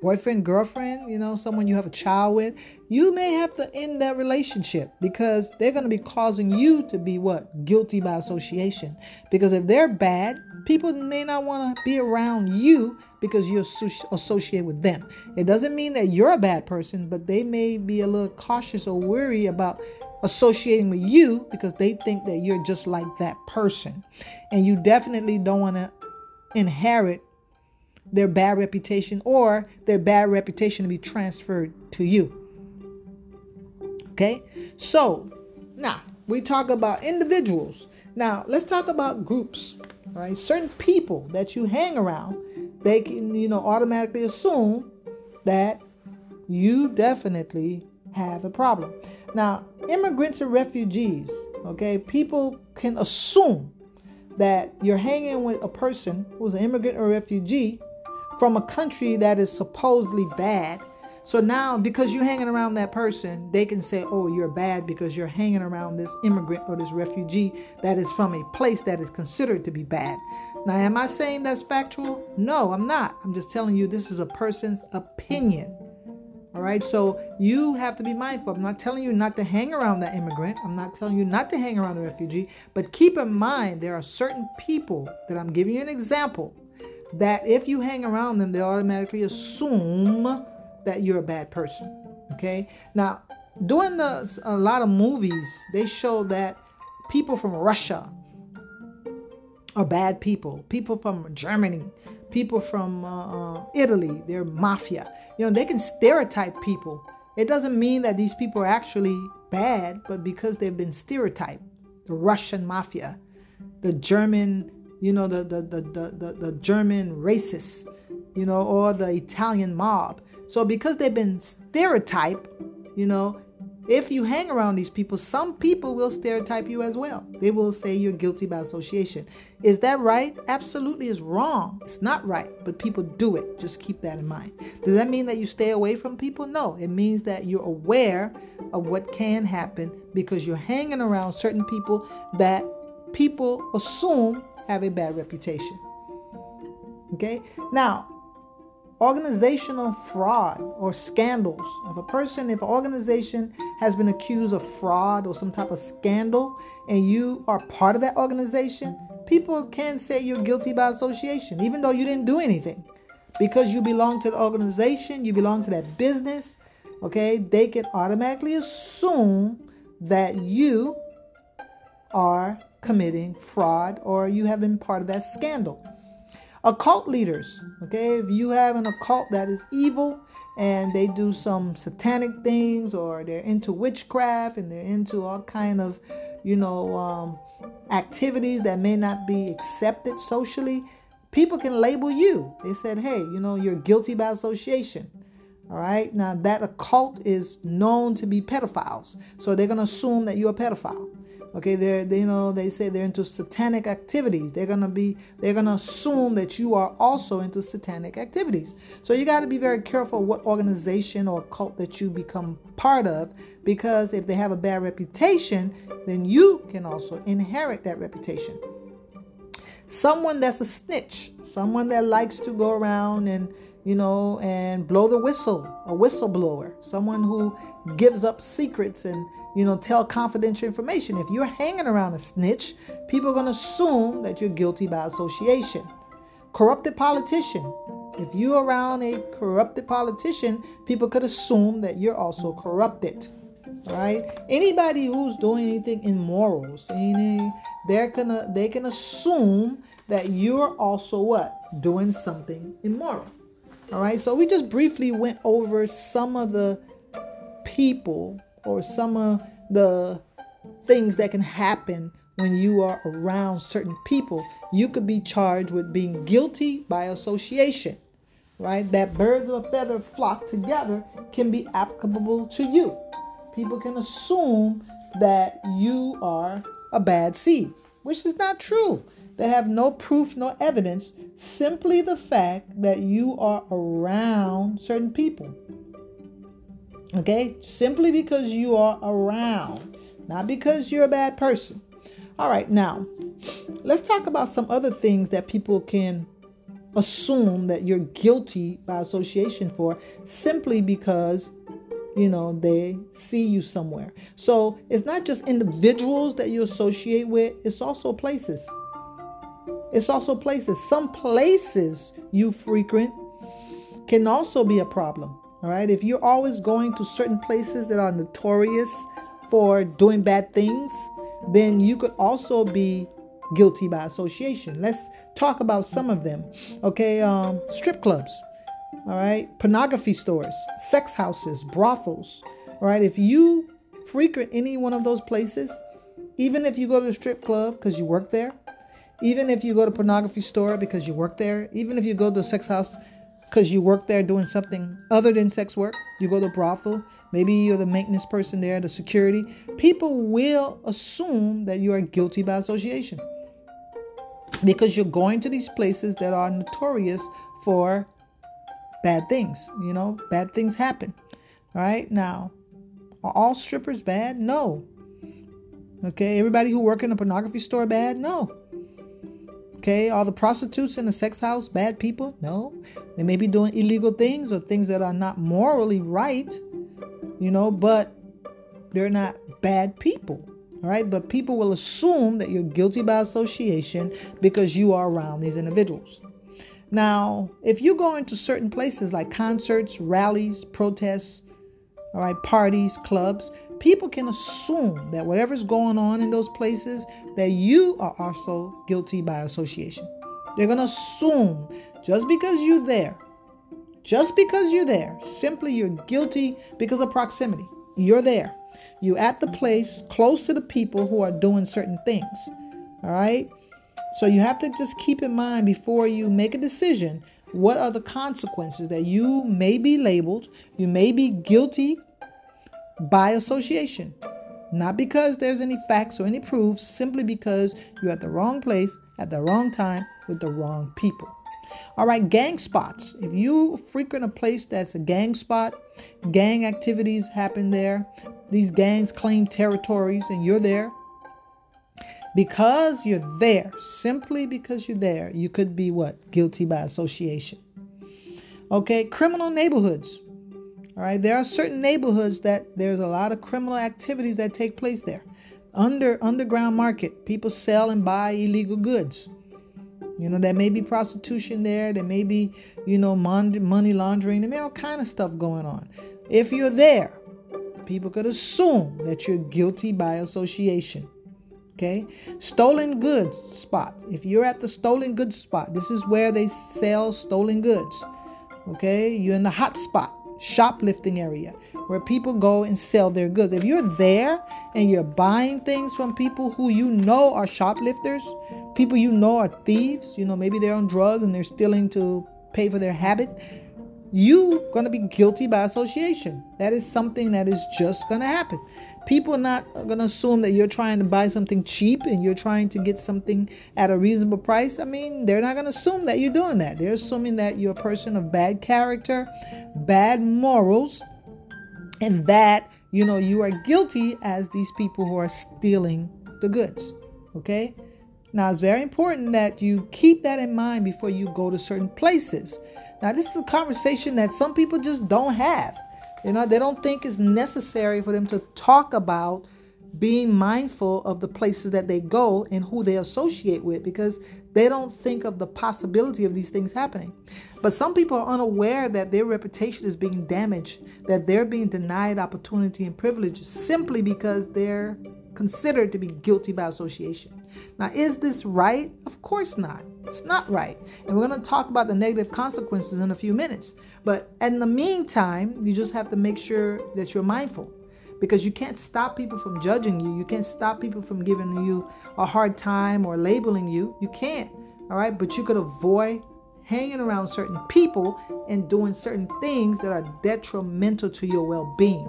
boyfriend, girlfriend, you know, someone you have a child with. You may have to end that relationship because they're going to be causing you to be what? Guilty by association. Because if they're bad, people may not want to be around you because you associate with them. It doesn't mean that you're a bad person, but they may be a little cautious or worried about associating with you because they think that you're just like that person. And you definitely don't want to inherit their bad reputation or their bad reputation to be transferred to you. Okay? So, now we talk about individuals. Now, let's talk about groups. Right? Certain people that you hang around, they can, you know, automatically assume that you definitely have a problem. Now, immigrants and refugees, okay, people can assume that you're hanging with a person who's an immigrant or refugee from a country that is supposedly bad. So now, because you're hanging around that person, they can say, oh, you're bad because you're hanging around this immigrant or this refugee that is from a place that is considered to be bad. Now, am I saying that's factual? No, I'm not. I'm just telling you this is a person's opinion. All right, so you have to be mindful. I'm not telling you not to hang around that immigrant. I'm not telling you not to hang around the refugee. But keep in mind, there are certain people that I'm giving you an example that if you hang around them, they automatically assume that you're a bad person. Okay, now during the a lot of movies, they show that people from Russia are bad people. People from Germany, people from uh, uh Italy, they're mafia you know, they can stereotype people. It doesn't mean that these people are actually bad, but because they've been stereotyped. The Russian mafia, the German, you know, the the the the, the, German racists, you know, or the Italian mob. So because they've been stereotyped, you know, if you hang around these people, some people will stereotype you as well. They will say you're guilty by association. Is that right? Absolutely is wrong. It's not right, but people do it. Just keep that in mind. Does that mean that you stay away from people? No. It means that you're aware of what can happen because you're hanging around certain people that people assume have a bad reputation. Okay? Now, organizational fraud or scandals. If a person, if an organization has been accused of fraud or some type of scandal and you are part of that organization, people can say you're guilty by association, even though you didn't do anything. Because you belong to the organization, you belong to that business, okay, they can automatically assume that you are committing fraud or you have been part of that scandal occult leaders. Okay, if you have an occult that is evil and they do some satanic things or they're into witchcraft and they're into all kind of, you know, um, activities that may not be accepted socially, people can label you. They said, hey, you know, you're guilty by association. All right. Now that occult is known to be pedophiles, so they're gonna assume that you're a pedophile. Okay, they're they, you know they say they're into satanic activities. They're gonna be they're gonna assume that you are also into satanic activities. So you got to be very careful what organization or cult that you become part of, because if they have a bad reputation, then you can also inherit that reputation. Someone that's a snitch, someone that likes to go around and you know, and blow the whistle, a whistleblower, someone who gives up secrets and, you know, tell confidential information. If you're hanging around a snitch, people are going to assume that you're guilty by association. Corrupted politician. If you're around a corrupted politician, people could assume that you're also corrupted. Right? Anybody who's doing anything immoral, any, they're gonna they can assume that you're also what? Doing something immoral. All right, so we just briefly went over some of the people or some of the things that can happen when you are around certain people. You could be charged with being guilty by association, right? That birds of a feather flock together can be applicable to you. People can assume that you are a bad seed, which is not true. They have no proof nor evidence, simply the fact that you are around certain people. Okay? Simply because you are around, not because you're a bad person. All right, now let's talk about some other things that people can assume that you're guilty by association for simply because you know they see you somewhere. So it's not just individuals that you associate with, it's also places. It's also places. Some places you frequent can also be a problem. All right. If you're always going to certain places that are notorious for doing bad things, then you could also be guilty by association. Let's talk about some of them. Okay, um, strip clubs, all right, pornography stores, sex houses, brothels. All right, if you frequent any one of those places, even if you go to the strip club because you work there, even if you go to pornography store because you work there, even if you go to a sex house because you work there doing something other than sex work, you go to brothel, maybe you're the maintenance person there, the security, people will assume that you are guilty by association because you're going to these places that are notorious for bad things. You know, bad things happen. All right, now, are all strippers bad? No. Okay, everybody who work in a pornography store bad? No. Okay, are the prostitutes in the sex house bad people? No. They may be doing illegal things or things that are not morally right, you know, but they're not bad people. All right, but people will assume that you're guilty by association because you are around these individuals. Now, if you go into certain places like concerts, rallies, protests, all right, parties, clubs, people can assume that whatever's going on in those places that you are also guilty by association. They're going to assume just because you're there, just because you're there, simply you're guilty because of proximity. You're there. you're at the place close to the people who are doing certain things. All right? So you have to just keep in mind before you make a decision what are the consequences that you may be labeled, you may be guilty by association. Not because there's any facts or any proofs, simply because you're at the wrong place at the wrong time with the wrong people. All right, gang spots. If you frequent a place that's a gang spot, gang activities happen there. These gangs claim territories and you're there. Because you're there, simply because you're there, you could be what? Guilty by association. Okay, criminal neighborhoods. All right, there are certain neighborhoods that there's a lot of criminal activities that take place there. Under underground market, people sell and buy illegal goods. You know, there may be prostitution there, there may be, you know, money laundering, there may be all kind of stuff going on. If you're there, people could assume that you're guilty by association. Okay? Stolen goods spot. If you're at the stolen goods spot, this is where they sell stolen goods. Okay? You're in the hot spot shoplifting area where people go and sell their goods. If you're there and you're buying things from people who you know are shoplifters, people you know are thieves, you know, maybe they're on drugs and they're stealing to pay for their habit, you are going to be guilty by association. That is something that is just going to happen. People are not going to assume that you're trying to buy something cheap and you're trying to get something at a reasonable price. I mean, they're not going to assume that you're doing that. They're assuming that you're a person of bad character, bad morals, and that, you know, you are guilty as these people who are stealing the goods. Okay? Now, it's very important that you keep that in mind before you go to certain places. Now, this is a conversation that some people just don't have. You know, they don't think it's necessary for them to talk about being mindful of the places that they go and who they associate with because they don't think of the possibility of these things happening. But some people are unaware that their reputation is being damaged, that they're being denied opportunity and privilege simply because they're considered to be guilty by association. Now, is this right? Of course not. It's not right. And we're going to talk about the negative consequences in a few minutes. But in the meantime, you just have to make sure that you're mindful because you can't stop people from judging you. You can't stop people from giving you a hard time or labeling you. You can't. All right. But you could avoid hanging around certain people and doing certain things that are detrimental to your well being.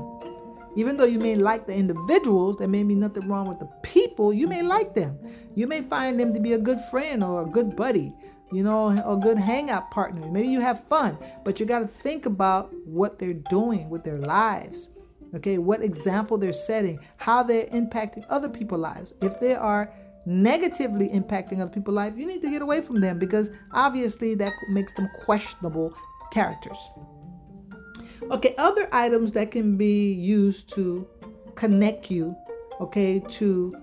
Even though you may like the individuals, there may be nothing wrong with the people, you may like them. You may find them to be a good friend or a good buddy, you know, a good hangout partner. Maybe you have fun, but you got to think about what they're doing with their lives. Okay, what example they're setting, how they're impacting other people's lives. If they are negatively impacting other people's lives, you need to get away from them because obviously that makes them questionable characters. Okay, other items that can be used to connect you, okay, to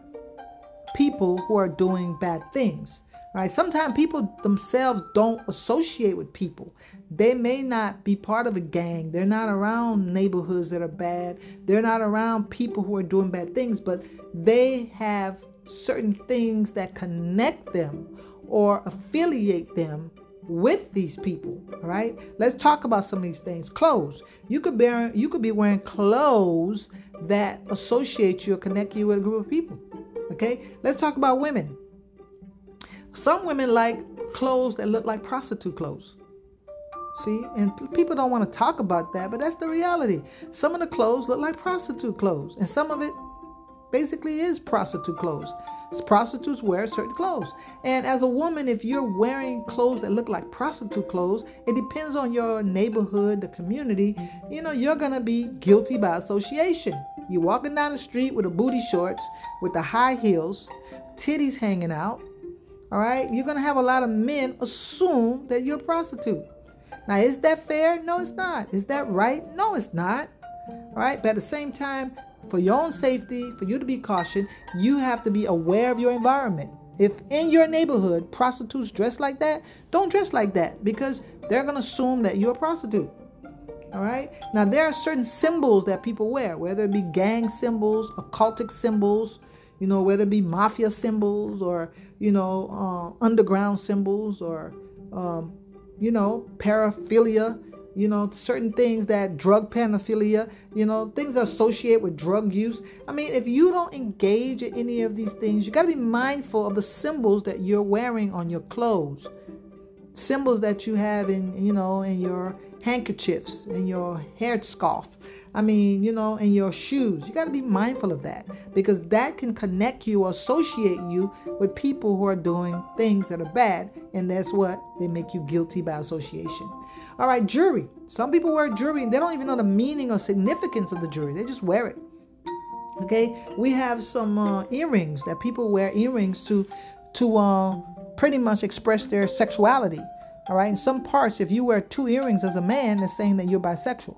people who are doing bad things. Right? Sometimes people themselves don't associate with people. They may not be part of a gang. They're not around neighborhoods that are bad. They're not around people who are doing bad things, but they have certain things that connect them or affiliate them with these people. All right. Let's talk about some of these things. Clothes. You could you could be wearing clothes that associate you or connect you with a group of people. Okay. Let's talk about women. Some women like clothes that look like prostitute clothes. See, and people don't want to talk about that, but that's the reality. Some of the clothes look like prostitute clothes, and some of it basically is prostitute clothes. Prostitutes wear certain clothes. And as a woman, if you're wearing clothes that look like prostitute clothes, it depends on your neighborhood, the community. You know, you're going to be guilty by association. You're walking down the street with the booty shorts, with the high heels, titties hanging out. All right, you're to have a lot of men assume that you're a prostitute. Now, is that fair? No, it's not. Is that right? No, it's not. All right, but at the same time, for your own safety, for you to be cautioned, you have to be aware of your environment. If in your neighborhood prostitutes dress like that, don't dress like that because they're to assume that you're a prostitute. All right. Now, there are certain symbols that people wear, whether it be gang symbols, occultic symbols, you know, whether it be mafia symbols or, you know, uh, underground symbols or, um, you know, paraphilia you know, certain things that drug paraphilia, you know, things that associate with drug use. I mean, if you don't engage in any of these things, you got to be mindful of the symbols that you're wearing on your clothes, symbols that you have in, you know, in your handkerchiefs, in your hair scarf. I mean, you know, in your shoes. You got to be mindful of that because that can connect you or associate you with people who are doing things that are bad. And that's what they make you guilty by association. All right, jewelry. Some people wear jewelry and they don't even know the meaning or significance of the jewelry. They just wear it. Okay, we have some uh, earrings that people wear earrings to to uh, pretty much express their sexuality. All right, in some parts, if you wear two earrings as a man, it's saying that you're bisexual.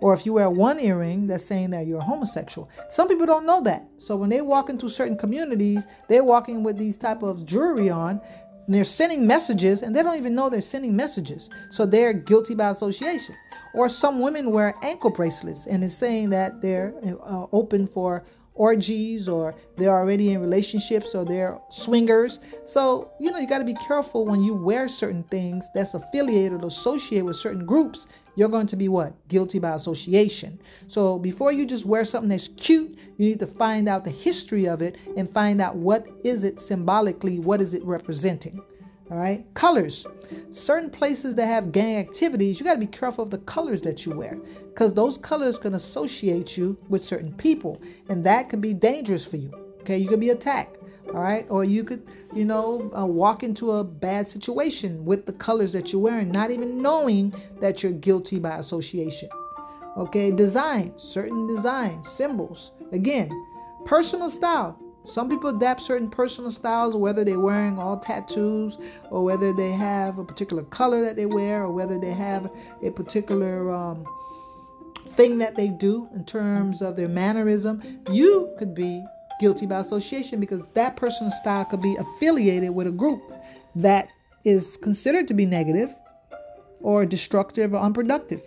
Or if you wear one earring, that's saying that you're homosexual. Some people don't know that. So when they walk into certain communities, they're walking with these type of jewelry on they're sending messages and they don't even know they're sending messages. So they're guilty by association. Or some women wear ankle bracelets and it's saying that they're uh, open for orgies or they're already in relationships or they're swingers. So, you know, you got to be careful when you wear certain things that's affiliated or associated with certain groups. You're going to be what? Guilty by association. So, before you just wear something that's cute, you need to find out the history of it and find out what is it symbolically, what is it representing. All right, colors. Certain places that have gang activities, you got to be careful of the colors that you wear because those colors can associate you with certain people, and that could be dangerous for you. Okay, you could be attacked. All right, or you could, you know, uh, walk into a bad situation with the colors that you're wearing, not even knowing that you're guilty by association. Okay, design, certain designs, symbols. Again, personal style. Some people adapt certain personal styles, whether they're wearing all tattoos, or whether they have a particular color that they wear, or whether they have a particular um, thing that they do in terms of their mannerism. You could be guilty by association because that personal style could be affiliated with a group that is considered to be negative or destructive or unproductive.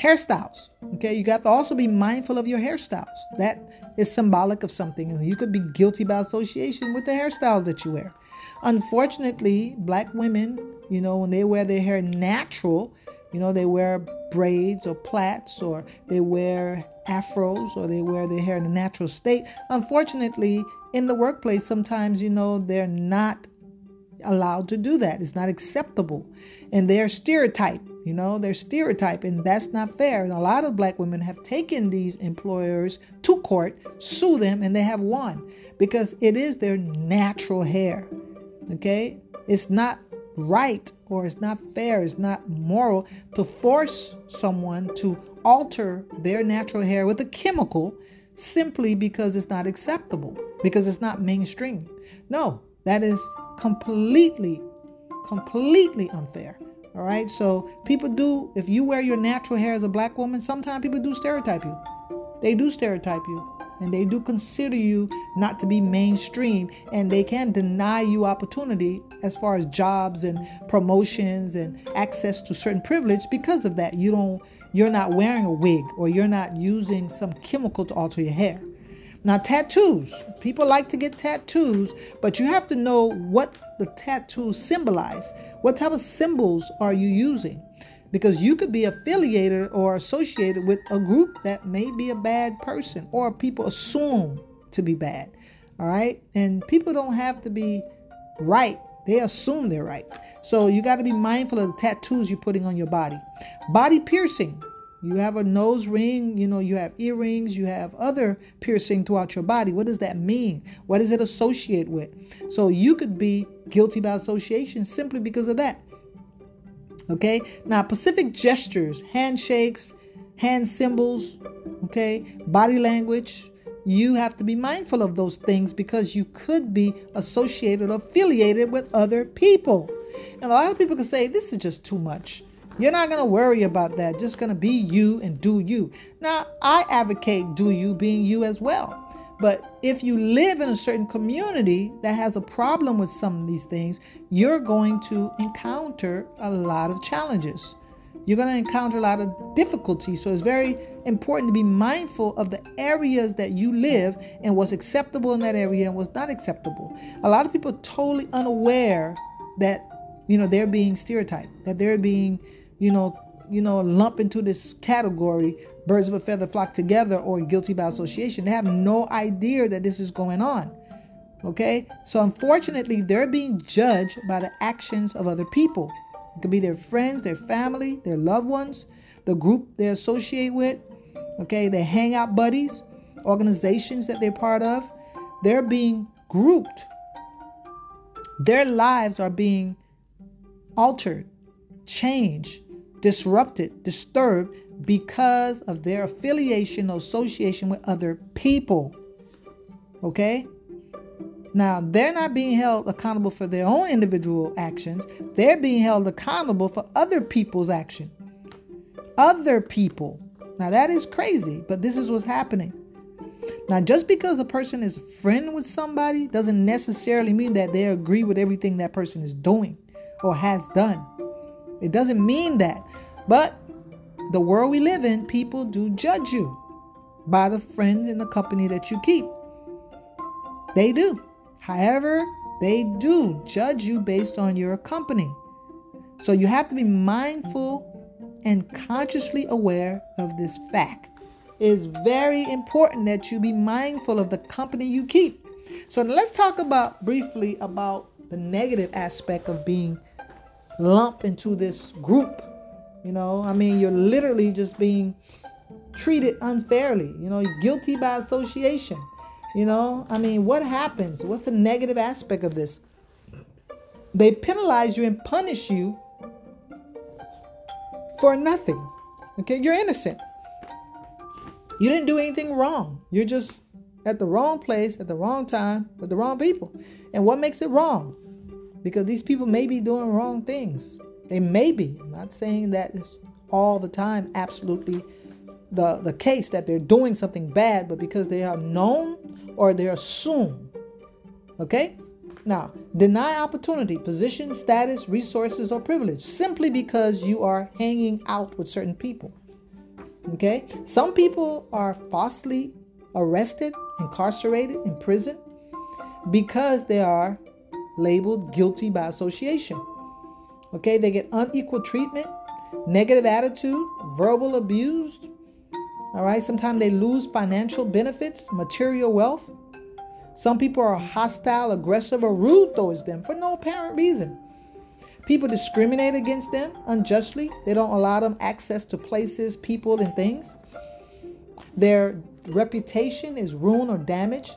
Hairstyles. Okay, you got to also be mindful of your hairstyles. That is symbolic of something. You could be guilty by association with the hairstyles that you wear. Unfortunately, black women, you know, when they wear their hair natural, you know, they wear braids or plaits or they wear afros or they wear their hair in a natural state. Unfortunately, in the workplace, sometimes, you know, they're not allowed to do that. It's not acceptable. And they're stereotyped, you know, they're stereotyped, and that's not fair. And a lot of black women have taken these employers to court, sue them, and they have won because it is their natural hair. Okay? It's not right or it's not fair, it's not moral to force someone to alter their natural hair with a chemical simply because it's not acceptable, because it's not mainstream. No, that is completely, completely unfair. All right. So people do, if you wear your natural hair as a black woman, sometimes people do stereotype you. They do stereotype you and they do consider you not to be mainstream and they can deny you opportunity as far as jobs and promotions and access to certain privilege because of that. You don't you're not wearing a wig or you're not using some chemical to alter your hair. Now, tattoos. People like to get tattoos, but you have to know what the tattoos symbolize. What type of symbols are you using? Because you could be affiliated or associated with a group that may be a bad person or people assume to be bad. All right? And people don't have to be right, they assume they're right. So you got to be mindful of the tattoos you're putting on your body. Body piercing. You have a nose ring, you know, you have earrings, you have other piercing throughout your body. What does that mean? What does it associate with? So you could be guilty by association simply because of that. Okay? Now, Pacific gestures, handshakes, hand symbols, okay, body language, you have to be mindful of those things because you could be associated or affiliated with other people. And a lot of people can say, This is just too much. You're not going to worry about that. Just going to be you and do you. Now, I advocate do you being you as well. But if you live in a certain community that has a problem with some of these things, you're going to encounter a lot of challenges. You're going to encounter a lot of difficulties. So it's very important to be mindful of the areas that you live and what's acceptable in that area and what's not acceptable. A lot of people are totally unaware that you know they're being stereotyped, that they're being you know, you know, lump into this category, birds of a feather flock together or guilty by association. They have no idea that this is going on. Okay? So unfortunately, they're being judged by the actions of other people. It could be their friends, their family, their loved ones, the group they associate with, okay, their hangout buddies, organizations that they're part of. They're being grouped. Their lives are being altered, changed, disrupted, disturbed because of their affiliation or association with other people. Okay? Now, they're not being held accountable for their own individual actions, they're being held accountable for other people's action. Other people. Now, that is crazy, but this is what's happening. Now, just because a person is a friend with somebody doesn't necessarily mean that they agree with everything that person is doing or has done. It doesn't mean that. But the world we live in, people do judge you by the friends and the company that you keep. They do. However, they do judge you based on your company. So you have to be mindful and consciously aware of this fact. It is very important that you be mindful of the company you keep. So let's talk about briefly about the negative aspect of being lumped into this group you know, I mean, you're literally just being treated unfairly. You know, guilty by association. You know, I mean, what happens? What's the negative aspect of this? They penalize you and punish you for nothing. Okay, you're innocent. You didn't do anything wrong. You're just at the wrong place at the wrong time with the wrong people. And what makes it wrong? Because these people may be doing wrong things. They may be. I'm not saying that is all the time absolutely the, the case that they're doing something bad, but because they are known or they're assumed. Okay? Now, deny opportunity, position, status, resources, or privilege simply because you are hanging out with certain people. Okay? Some people are falsely arrested, incarcerated, in prison because they are labeled guilty by association. Okay, they get unequal treatment, negative attitude, verbal abuse. All right, sometimes they lose financial benefits, material wealth. Some people are hostile, aggressive, or rude towards them for no apparent reason. People discriminate against them unjustly. They don't allow them access to places, people, and things. Their reputation is ruined or damaged,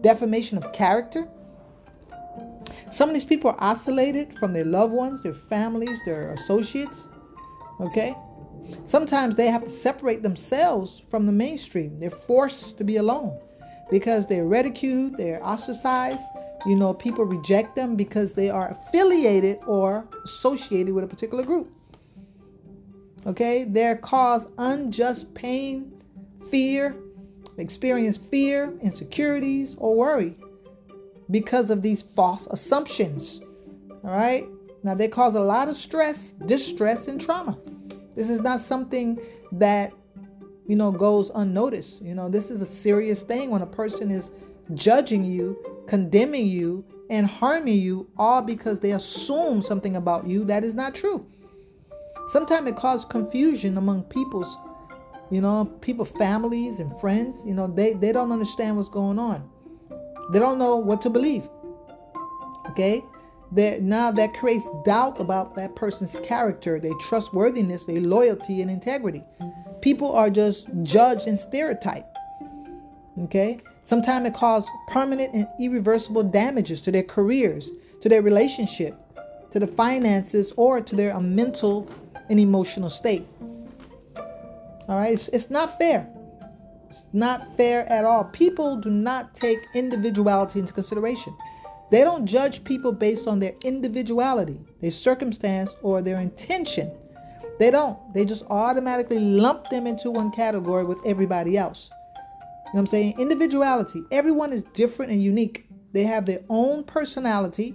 defamation of character. Some of these people are isolated from their loved ones, their families, their associates. Okay? Sometimes they have to separate themselves from the mainstream. They're forced to be alone because they're ridiculed, they're ostracized. You know, people reject them because they are affiliated or associated with a particular group. Okay? They're caused unjust pain, fear, experience fear, insecurities, or worry because of these false assumptions. All right. Now, they cause a lot of stress, distress, and trauma. This is not something that, you know, goes unnoticed. You know, this is a serious thing when a person is judging you, condemning you, and harming you all because they assume something about you that is not true. Sometimes it causes confusion among people's, you know, people, families and friends. You know, they, they don't understand what's going on. They don't know what to believe. Okay? That now that creates doubt about that person's character, their trustworthiness, their loyalty and integrity. People are just judged and stereotyped. Okay? Sometimes it causes permanent and irreversible damages to their careers, to their relationship, to the finances, or to their mental and emotional state. All right? It's, it's not fair. It's not fair at all. People do not take individuality into consideration. They don't judge people based on their individuality, their circumstance, or their intention. They don't. They just automatically lump them into one category with everybody else. You know what I'm saying? Individuality. Everyone is different and unique. They have their own personality,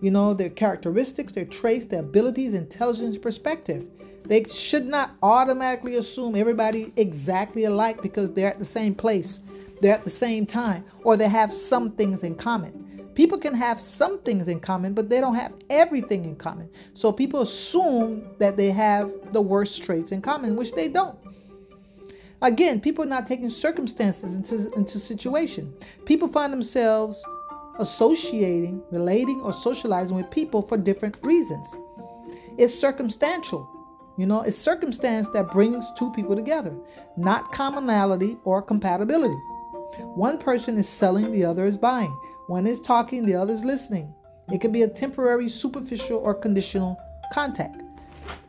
you know, their characteristics, their traits, their abilities, intelligence, perspective. They should not automatically assume everybody exactly alike because they're at the same place, they're at the same time, or they have some things in common. People can have some things in common, but they don't have everything in common. So people assume that they have the worst traits in common, which they don't. Again, people are not taking circumstances into, into situation. People find themselves associating, relating, or socializing with people for different reasons. It's circumstantial. You know, it's circumstance that brings two people together, not commonality or compatibility. One person is selling, the other is buying. One is talking, the other is listening. It can be a temporary, superficial, or conditional contact.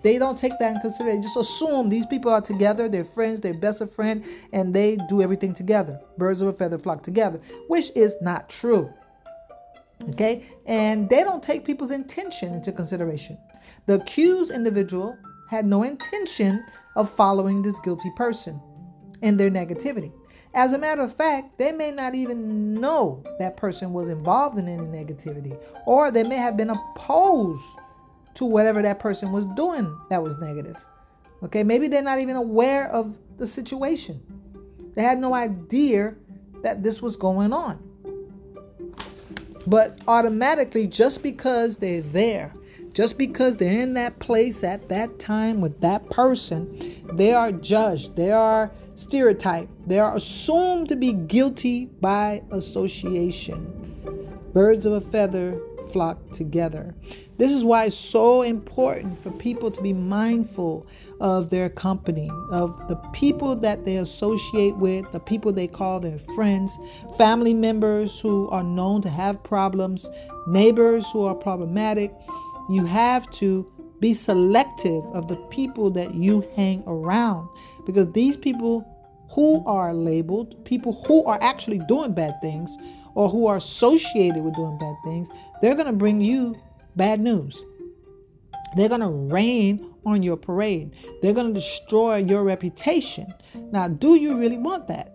They don't take that in consideration. They just assume these people are together, they're friends, they're best of friend, and they do everything together. Birds of a feather flock together, which is not true. Okay? And they don't take people's intention into consideration. The accused individual had no intention of following this guilty person in their negativity. As a matter of fact, they may not even know that person was involved in any negativity, or they may have been opposed to whatever that person was doing that was negative. Okay, maybe they're not even aware of the situation. They had no idea that this was going on. But automatically, just because they're there, just because they're in that place at that time with that person, they are judged, they are stereotyped, they are assumed to be guilty by association. Birds of a feather flock together. This is why it's so important for people to be mindful of their company, of the people that they associate with, the people they call their friends, family members who are known to have problems, neighbors who are problematic. You have to be selective of the people that you hang around because these people who are labeled, people who are actually doing bad things or who are associated with doing bad things, they're going to bring you bad news. They're going to rain on your parade. They're going to destroy your reputation. Now, do you really want that?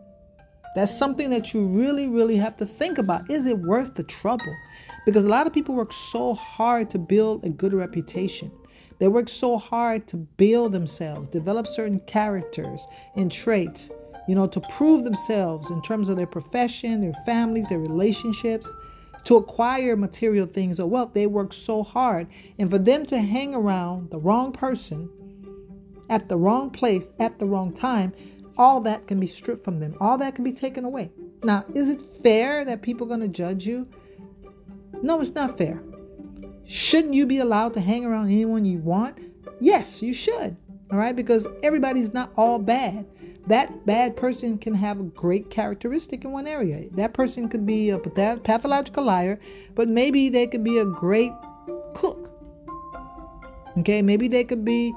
That's something that you really, really have to think about. Is it worth the trouble? Because a lot of people work so hard to build a good reputation. They work so hard to build themselves, develop certain characters and traits, you know, to prove themselves in terms of their profession, their families, their relationships to acquire material things or wealth. They work so hard. And for them to hang around the wrong person at the wrong place at the wrong time, all that can be stripped from them. All that can be taken away. Now, is it fair that people are going to judge you? No, it's not fair. Shouldn't you be allowed to hang around anyone you want? Yes, you should. All right, because everybody's not all bad that bad person can have a great characteristic in one area. That person could be a pathological liar, but maybe they could be a great cook. Okay, maybe they could be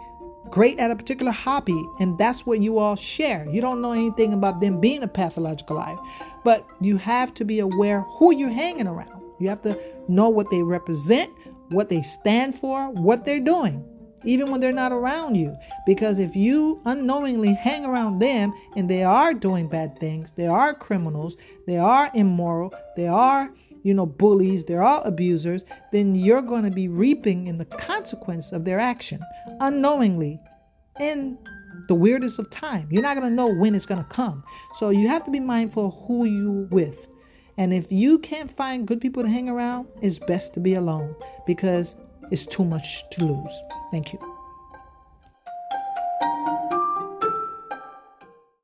great at a particular hobby, and that's what you all share. You don't know anything about them being a pathological liar, but you have to be aware who you're hanging around. You have to know what they represent, what they stand for, what they're doing even when they're not around you. Because if you unknowingly hang around them and they are doing bad things, they are criminals, they are immoral, they are, you know, bullies, they are all abusers, then you're going to be reaping in the consequence of their action unknowingly. And the weirdest of time. You're not going to know when it's going to come. So you have to be mindful of who you with. And if you can't find good people to hang around, it's best to be alone because it's too much to lose. Thank you.